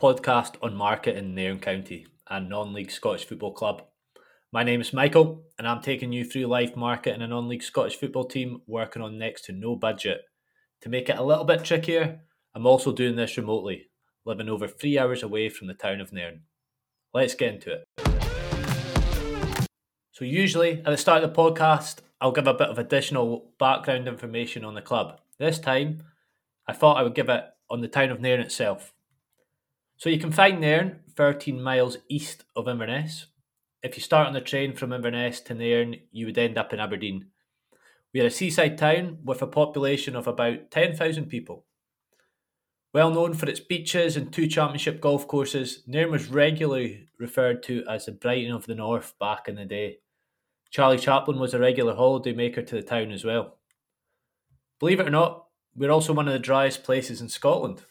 podcast on market in Nairn County and non-league Scottish Football Club. My name is Michael, and I'm taking you through life market in a non-league Scottish football team working on next to no budget. To make it a little bit trickier, I'm also doing this remotely, living over three hours away from the town of Nairn. Let's get into it. So, usually at the start of the podcast, I'll give a bit of additional background information on the club. This time, I thought I would give it on the town of Nairn itself. So, you can find Nairn 13 miles east of Inverness. If you start on the train from Inverness to Nairn, you would end up in Aberdeen. We are a seaside town with a population of about 10,000 people. Well known for its beaches and two championship golf courses, Nairn was regularly referred to as the Brighton of the North back in the day. Charlie Chaplin was a regular holiday maker to the town as well. Believe it or not, we're also one of the driest places in Scotland.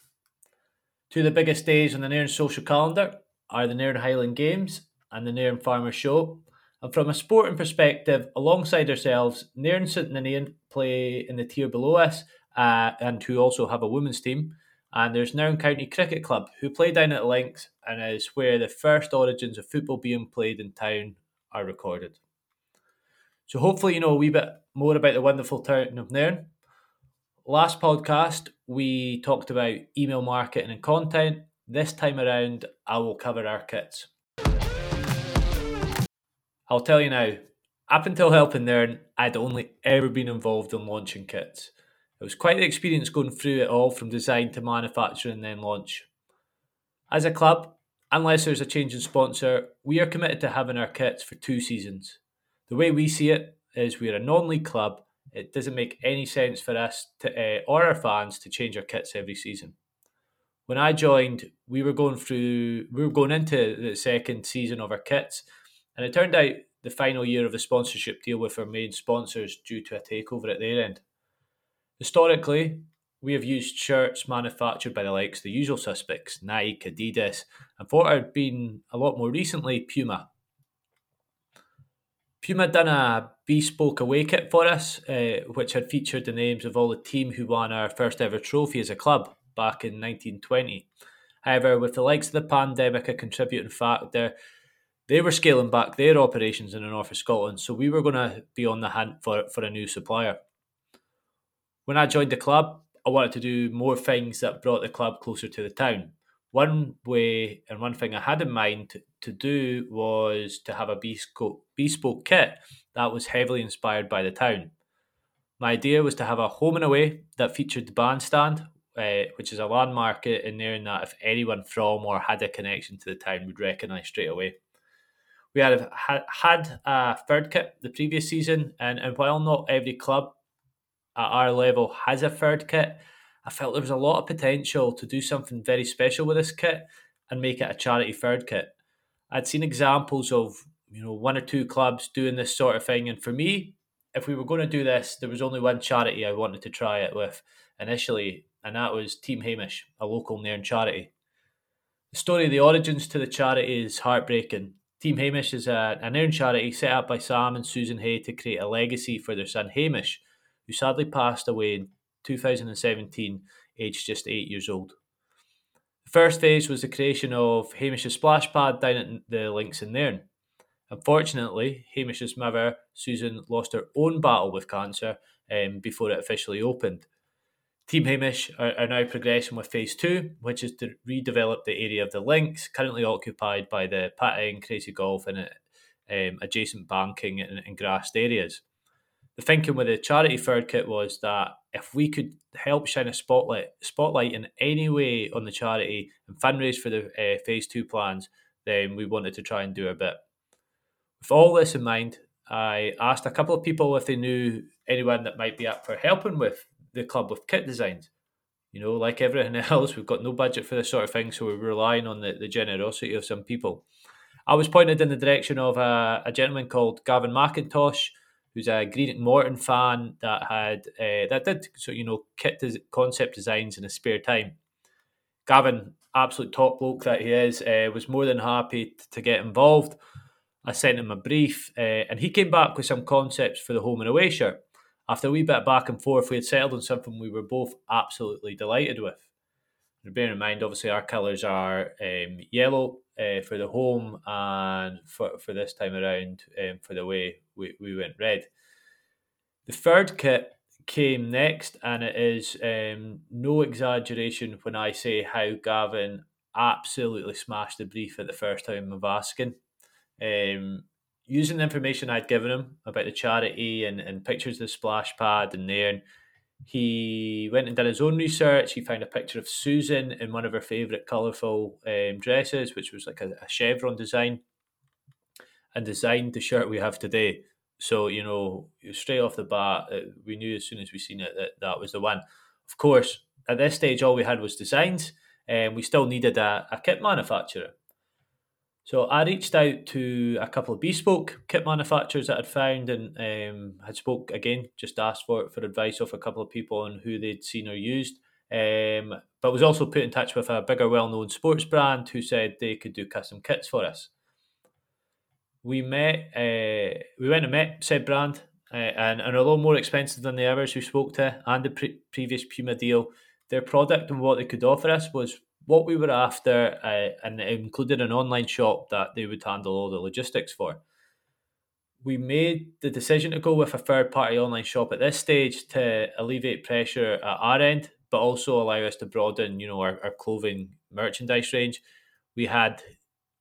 Two of the biggest days on the Nairn social calendar are the Nairn Highland Games and the Nairn Farmers Show. And from a sporting perspective, alongside ourselves, Nairn St Ninian play in the tier below us uh, and who also have a women's team. And there's Nairn County Cricket Club, who play down at Links and is where the first origins of football being played in town are recorded. So hopefully you know a wee bit more about the wonderful town of Nairn. Last podcast, we talked about email marketing and content. This time around, I will cover our kits. I'll tell you now, up until helping Nairn, I'd only ever been involved in launching kits. It was quite the experience going through it all from design to manufacture and then launch. As a club, unless there's a change in sponsor, we are committed to having our kits for two seasons. The way we see it is we're a non league club. It doesn't make any sense for us to, uh, or our fans to change our kits every season. When I joined, we were going through, we were going into the second season of our kits, and it turned out the final year of the sponsorship deal with our main sponsors due to a takeover at their end. Historically, we have used shirts manufactured by the likes of the usual suspects Nike, Adidas, and what had been a lot more recently, Puma. Puma done a bespoke away kit for us, uh, which had featured the names of all the team who won our first ever trophy as a club back in 1920. However, with the likes of the pandemic a contributing factor, they were scaling back their operations in the north of Scotland, so we were going to be on the hunt for, for a new supplier when I joined the club, I wanted to do more things that brought the club closer to the town. One way and one thing I had in mind to, do was to have a bespoke, bespoke kit that was heavily inspired by the town. My idea was to have a home and away that featured the bandstand, uh, which is a landmark in there, and that if anyone from or had a connection to the town would recognise straight away. We had had a third kit the previous season, and, and while not every club at our level has a third kit, I felt there was a lot of potential to do something very special with this kit and make it a charity third kit. I'd seen examples of you know one or two clubs doing this sort of thing, and for me, if we were going to do this, there was only one charity I wanted to try it with initially, and that was Team Hamish, a local Nairn charity. The story of the origins to the charity is heartbreaking. Team Hamish is a, a Nairn charity set up by Sam and Susan Hay to create a legacy for their son Hamish, who sadly passed away in 2017, aged just eight years old. First phase was the creation of Hamish's splash pad down at the links in Nairn. Unfortunately, Hamish's mother, Susan, lost her own battle with cancer um, before it officially opened. Team Hamish are, are, now progressing with phase two, which is to redevelop the area of the links, currently occupied by the patting, crazy golf, and um, adjacent banking and, and grassed areas the thinking with the charity third kit was that if we could help shine a spotlight spotlight in any way on the charity and fundraise for the uh, phase two plans, then we wanted to try and do a bit. With all this in mind, I asked a couple of people if they knew anyone that might be up for helping with the club with kit designs. You know, like everything else, we've got no budget for this sort of thing, so we're relying on the, the generosity of some people. I was pointed in the direction of a, a gentleman called Gavin McIntosh, who's a Greenock Morton fan that had uh, that did so you know kit des- concept designs in his spare time. Gavin, absolute top bloke that he is, uh, was more than happy to get involved. I sent him a brief, uh, and he came back with some concepts for the home and away shirt. After a wee bit back and forth, we had settled on something we were both absolutely delighted with. Bear in mind, obviously, our colours are um, yellow uh, for the home, and for, for this time around, um, for the way we, we went red. The third kit came next, and it is um, no exaggeration when I say how Gavin absolutely smashed the brief at the first time of asking. Um, using the information I'd given him about the charity and, and pictures of the splash pad and there, he went and did his own research. He found a picture of Susan in one of her favourite colourful um, dresses, which was like a, a, chevron design, and designed the shirt we have today. So, you know, straight off the bat, uh, we knew as soon as we seen it that that was the one. Of course, at this stage, all we had was designs, and we still needed a, a kit manufacturer. So I reached out to a couple of bespoke kit manufacturers that I'd found and um, had spoke again, just asked for for advice of a couple of people on who they'd seen or used. Um, but was also put in touch with a bigger, well-known sports brand who said they could do custom kits for us. We met, uh, we went and met said brand, uh, and, and although more expensive than the others we spoke to and the pre- previous Puma deal, their product and what they could offer us was what we were after, uh, and it included an online shop that they would handle all the logistics for. We made the decision to go with a third party online shop at this stage to alleviate pressure at our end, but also allow us to broaden, you know, our, our clothing merchandise range. We had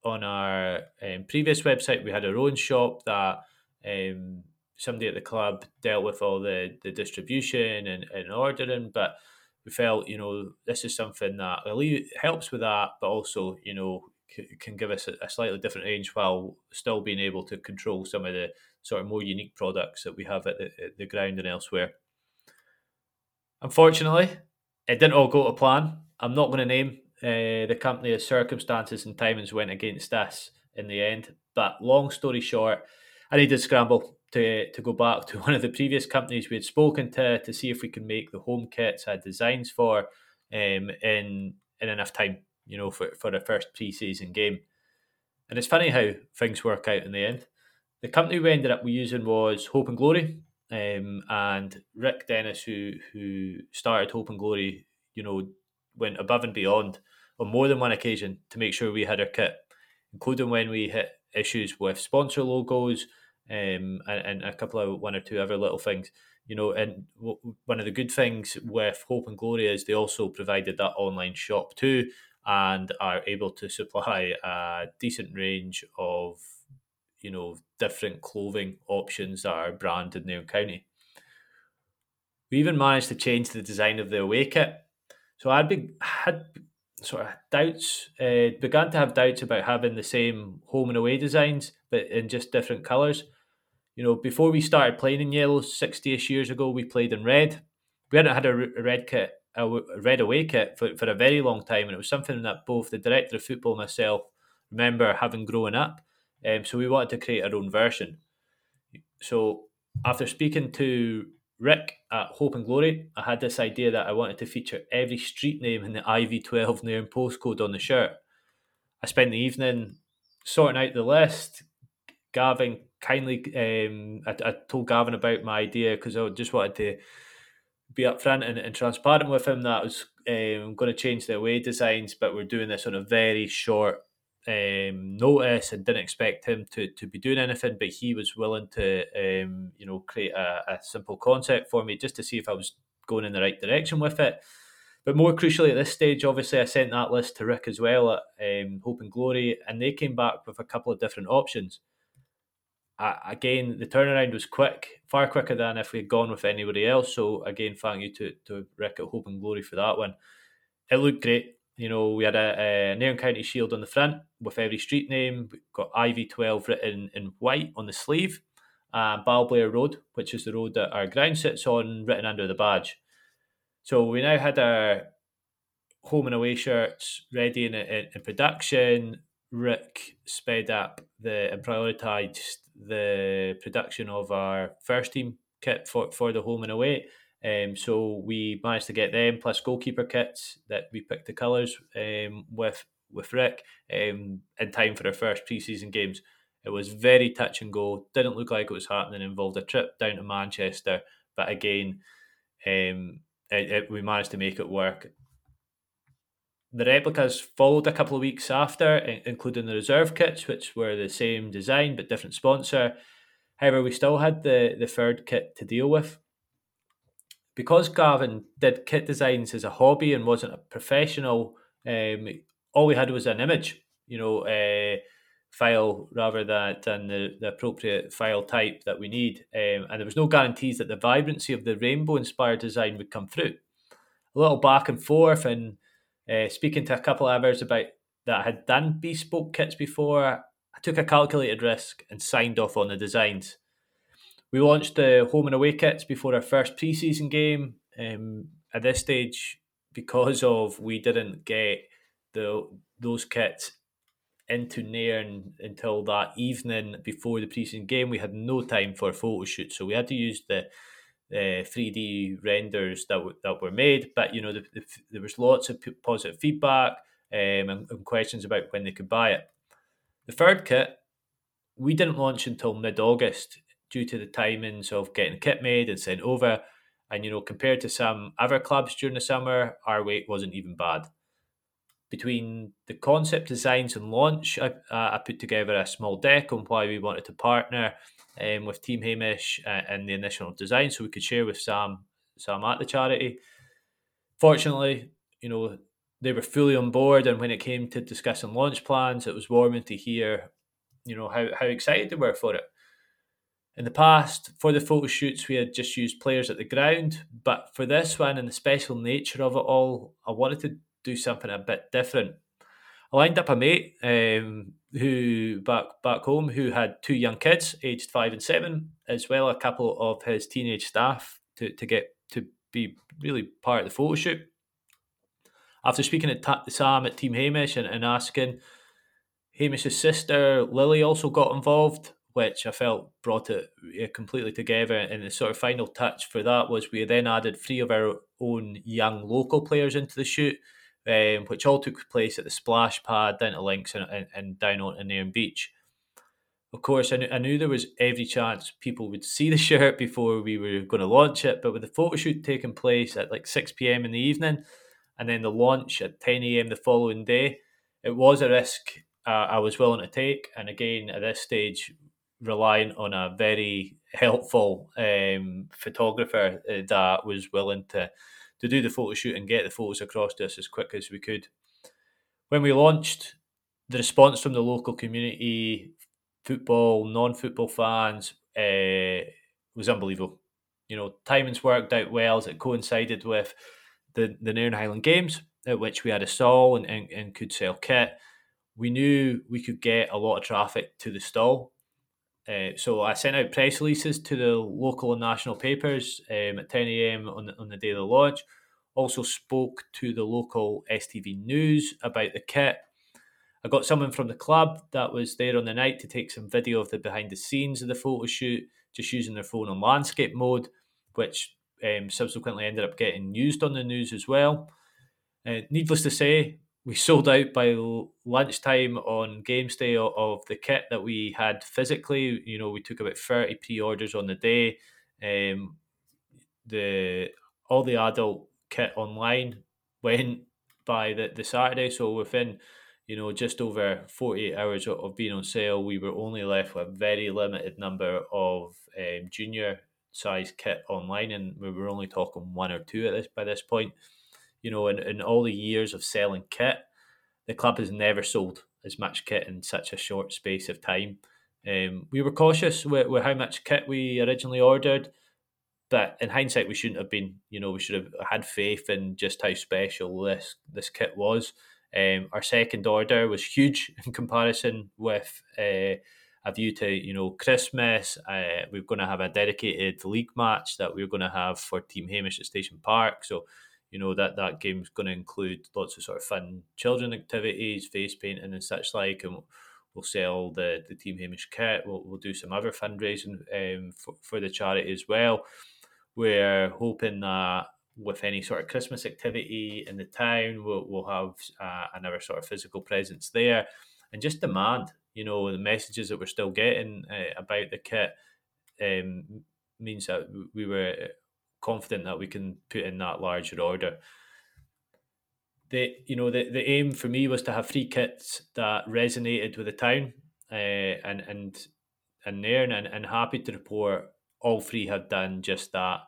on our um, previous website, we had our own shop that um, somebody at the club dealt with all the, the distribution and, and ordering, but we felt, you know, this is something that really helps with that, but also, you know, c- can give us a, a, slightly different range while still being able to control some of the sort of more unique products that we have at the, at the ground and elsewhere. Unfortunately, it didn't all go to plan. I'm not going to name uh, the company as circumstances and timings went against us in the end. But long story short, I needed scramble to to go back to one of the previous companies we had spoken to to see if we could make the home kits had designs for um, in in enough time, you know, for, for the first pre-season game. And it's funny how things work out in the end. The company we ended up using was Hope and Glory, um, and Rick Dennis, who who started Hope and Glory, you know, went above and beyond on more than one occasion to make sure we had our kit, including when we hit issues with sponsor logos, um, and, and a couple of one or two other little things. You know, and w- one of the good things with Hope and Glory is they also provided that online shop too, and are able to supply a decent range of, you know, different clothing options that are branded in Nairn County. We even managed to change the design of the away kit. So I'd be had sort of doubts, uh, began to have doubts about having the same home and away designs, but in just different colours. You know, before we started playing in yellow 60 ish years ago, we played in red. We hadn't had a, red kit, a red away kit for, for a very long time, and it was something that both the director of football and myself remember having grown up. Um, so we wanted to create our own version. So after speaking to Rick at Hope and Glory, I had this idea that I wanted to feature every street name in the IV12 Nairn postcode on the shirt. I spent the evening sorting out the list. Gavin kindly, um, I, I told Gavin about my idea because I just wanted to be upfront and, and transparent with him that I was um, going to change the away designs, but we're doing this on a very short um, notice and didn't expect him to, to be doing anything, but he was willing to, um, you know, create a, a simple concept for me just to see if I was going in the right direction with it. But more crucially, at this stage, obviously, I sent that list to Rick as well at um, Hope and Glory, and they came back with a couple of different options uh, again, the turnaround was quick, far quicker than if we had gone with anybody else. So again, thank you to, to Rick at Hope and Glory for that one. It looked great. You know, we had a, a Nairn County shield on the front with every street name. We've got IV12 written in white on the sleeve. Uh, Balblair Road, which is the road that our ground sits on, written under the badge. So we now had our home and away shirts ready in, in, in production. Rick sped up the and prioritised the production of our first team kit for, for the home and away. Um, so we managed to get them plus goalkeeper kits that we picked the colours um, with with Rick um, in time for our first preseason games. It was very touch and go. Didn't look like it was happening. Involved a trip down to Manchester, but again, um, it, it, we managed to make it work. The replicas followed a couple of weeks after, including the reserve kits, which were the same design but different sponsor. However, we still had the, the third kit to deal with. Because Gavin did kit designs as a hobby and wasn't a professional, um, all we had was an image, you know, uh, file rather than, than the, the appropriate file type that we need. Um, and there was no guarantees that the vibrancy of the rainbow inspired design would come through. A little back and forth and uh, speaking to a couple of others about that I had done bespoke kits before, I took a calculated risk and signed off on the designs. We launched the home and away kits before our first preseason game. Um, at this stage, because of we didn't get the those kits into Nairn until that evening before the preseason game, we had no time for a photo shoot, so we had to use the uh, 3D renders that w- that were made. But you know, the, the, there was lots of p- positive feedback um, and, and, questions about when they could buy it. The third kit we didn't launch until mid August due to the timings of getting kit made and sent over. And you know, compared to some other clubs during the summer, our wait wasn't even bad. Between the concept designs and launch, I, uh, I put together a small deck on why we wanted to partner um, with Team Hamish uh, and the initial design, so we could share with Sam Sam at the charity. Fortunately, you know they were fully on board, and when it came to discussing launch plans, it was warming to hear, you know how how excited they were for it. In the past, for the photo shoots, we had just used players at the ground, but for this one and the special nature of it all, I wanted to do something a bit different. I lined up a mate um, who back back home who had two young kids, aged five and seven, as well a couple of his teenage staff to, to get to be really part of the photo shoot. After speaking to Sam at Team Hamish and, and asking, Hamish's sister Lily also got involved, which I felt brought it completely together. And the sort of final touch for that was we then added three of our own young local players into the shoot um, which all took place at the splash pad down to Links and, and, and down on Nairn Beach. Of course, I knew, I knew there was every chance people would see the shirt before we were going to launch it, but with the photo shoot taking place at like 6 pm in the evening and then the launch at 10 am the following day, it was a risk uh, I was willing to take. And again, at this stage, relying on a very helpful um, photographer uh, that was willing to to do the photo shoot and get the photos across to us as quick as we could. When we launched, the response from the local community, football, non-football fans, uh, was unbelievable. You know, timings worked out well as it coincided with the the Nairn Highland Games, at which we had a stall and, and, and could sell kit. We knew we could get a lot of traffic to the stall uh, so I sent out press releases to the local and national papers um, at 10 a.m. on the, on the day of the launch. Also spoke to the local STV News about the kit. I got someone from the club that was there on the night to take some video of the behind the scenes of the photo shoot, just using their phone on landscape mode, which um, subsequently ended up getting used on the news as well. Uh, needless to say, we sold out by lunchtime on games day of the kit that we had physically. You know, we took about thirty pre-orders on the day. Um, the all the adult kit online went by the, the Saturday, so within you know just over forty eight hours of being on sale, we were only left with a very limited number of um, junior size kit online, and we were only talking one or two at this by this point you know, in, in all the years of selling kit, the club has never sold as much kit in such a short space of time. Um, we were cautious with, with how much kit we originally ordered, but in hindsight, we shouldn't have been. You know, we should have had faith in just how special this this kit was. Um, our second order was huge in comparison with uh, a view to you know Christmas. Uh, we're going to have a dedicated league match that we're going to have for Team Hamish at Station Park. So you know that that game's going to include lots of sort of fun children activities, face painting and such like, and we'll sell the the Team Hamish kit. We'll, we'll do some other fundraising um, for, for the charity as well. We're hoping that with any sort of Christmas activity in the town, we'll, we'll have uh, another sort of physical presence there, and just demand. You know the messages that we're still getting uh, about the kit um, means that we were confident that we can put in that larger order. the you know the, the aim for me was to have three kits that resonated with the town uh, and and and there and, and happy to report all three had done just that.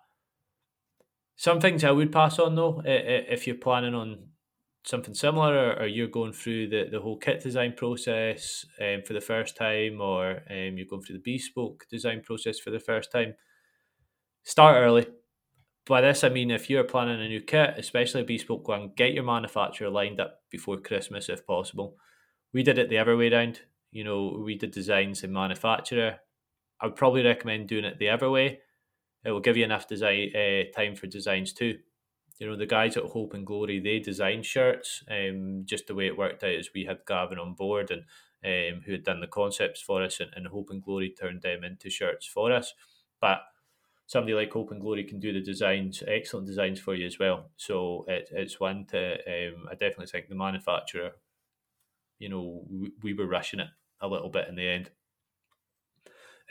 Some things I would pass on though, if you're planning on something similar, or, you're going through the, the whole kit design process um, for the first time, or um, you're going through the bespoke design process for the first time, start early. By this, I mean if you're planning a new kit, especially a bespoke one, get your manufacturer lined up before Christmas if possible. We did it the other way around. You know, we did designs and manufacturer. I would probably recommend doing it the other way. It will give you enough design uh, time for designs too you know, the guys at Hope and Glory, they design shirts. Um, just the way it worked out is we had Gavin on board and um, who had done the concepts for us, and, and Hope and Glory turned them into shirts for us. But somebody like Hope and Glory can do the designs, excellent designs for you as well. So it, it's one to, um, I definitely think the manufacturer, you know, we, we were rushing it a little bit in the end.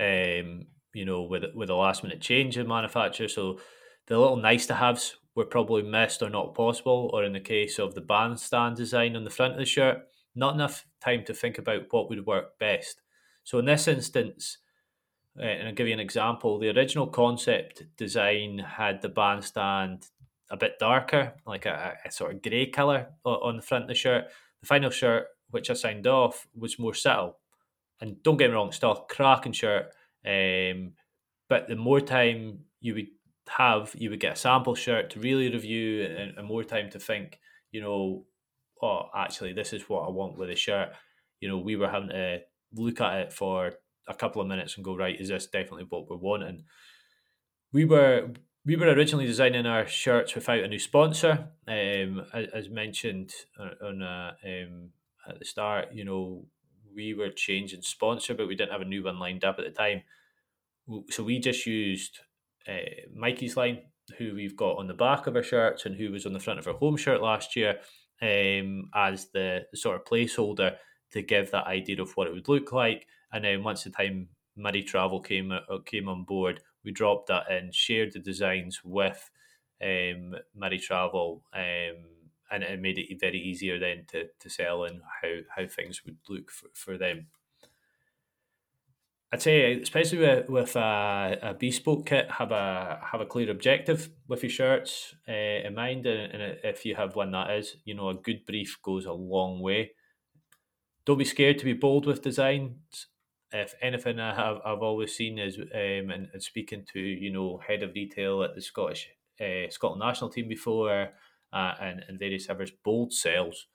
Um, you know, with with a last minute change in manufacturer, so the little nice to haves were probably missed or not possible, or in the case of the bandstand design on the front of the shirt, not enough time to think about what would work best. So in this instance, uh, and I'll give you an example, the original concept design had the bandstand a bit darker, like a, a sort of grey colour on the front of the shirt. The final shirt, which I signed off, was more subtle. And don't get me wrong, still a cracking shirt. Um, but the more time you would have, you would get a sample shirt to really review and, and more time to think, you know, oh, actually, this is what I want with a shirt. You know, we were having to look at it for a couple of minutes and go, right, is this definitely what we're wanting? We were we were originally designing our shirts without a new sponsor. Um, as mentioned on uh, um, at the start, you know, we were changing sponsor, but we didn't have a new one lined up at the time. So we just used uh, Mikeysline, who we've got on the back of our shirts and who was on the front of our home shirt last year, um, as the, the sort of placeholder to give that idea of what it would look like. And then once the time Murray Travel came uh, came on board, we dropped that in, shared the designs with um, Travel, um, and it made it very easier then to, to sell and how, how things would look for, for them. I'd say, especially with, with a, a bespoke kit, have a have a clear objective with your shirts uh, in mind, and, and if you have one that is, you know, a good brief goes a long way. Don't be scared to be bold with designs. If anything, I have I've always seen is um, and, and speaking to you know head of retail at the Scottish uh, Scotland national team before, uh, and and various others, bold sales.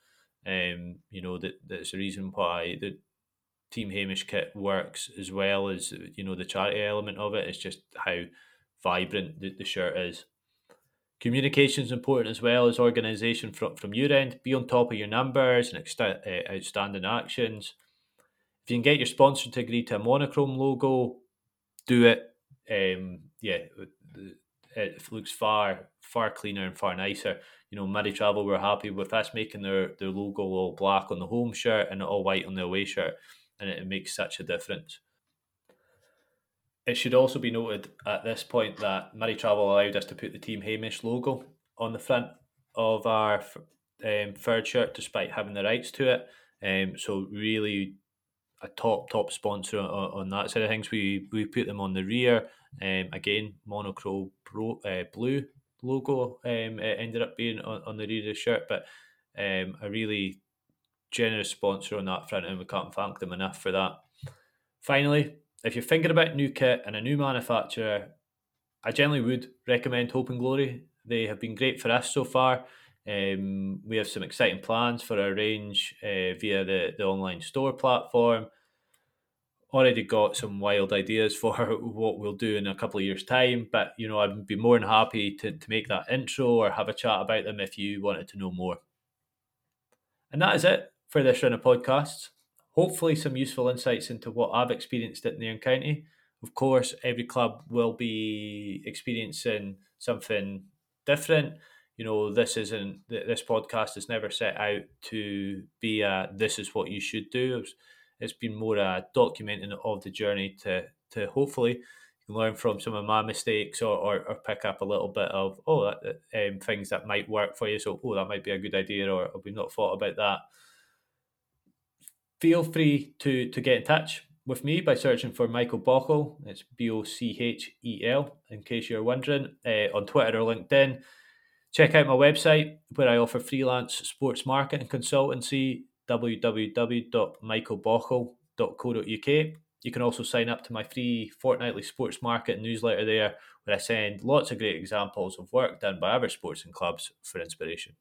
Um, you know that that's the reason why the Team Hamish kit works as well as you know the charity element of it. It's just how vibrant the, the shirt is. Communication is important as well as organisation from, from your end. Be on top of your numbers and uh, outstanding actions. If you can get your sponsor to agree to a monochrome logo, do it. Um, yeah, it looks far far cleaner and far nicer. You know, Murray Travel were happy with us making their, their logo all black on the home shirt and all white on the away shirt and it makes such a difference. It should also be noted at this point that Murray Travel allowed us to put the Team Hamish logo on the front of our um, third shirt, despite having the rights to it. Um, so really, a top top sponsor on, on, that side of things. We we put them on the rear. Um, again, monochrome uh, blue logo. Um, it ended up being on, on the rear of the shirt, but um, a really generous sponsor on that front, and we can't thank them enough for that. Finally, if you're thinking about new kit and a new manufacturer, I generally would recommend Hope and Glory. They have been great for us so far. Um, we have some exciting plans for our range uh, via the, the online store platform. Already got some wild ideas for what we'll do in a couple of years' time, but you know, I'd be more than happy to, to make that intro or have a chat about them if you wanted to know more. And that is it for this round of podcasts. Hopefully, some useful insights into what I've experienced at Nairn County. Of course, every club will be experiencing something different. You know, this isn't this podcast is never set out to be a this is what you should do. It's, it's been more a documenting of the journey to to hopefully learn from some of my mistakes or, or, or pick up a little bit of oh that, um, things that might work for you so oh that might be a good idea or, or we've not thought about that feel free to to get in touch with me by searching for Michael Bochel. It's B O C H E L, in case you're wondering, uh, on Twitter or LinkedIn. Check out my website where I offer freelance sports marketing consultancy www.michaelbochel.co.uk. You can also sign up to my free fortnightly sports market newsletter there, where I send lots of great examples of work done by other sports and clubs for inspiration.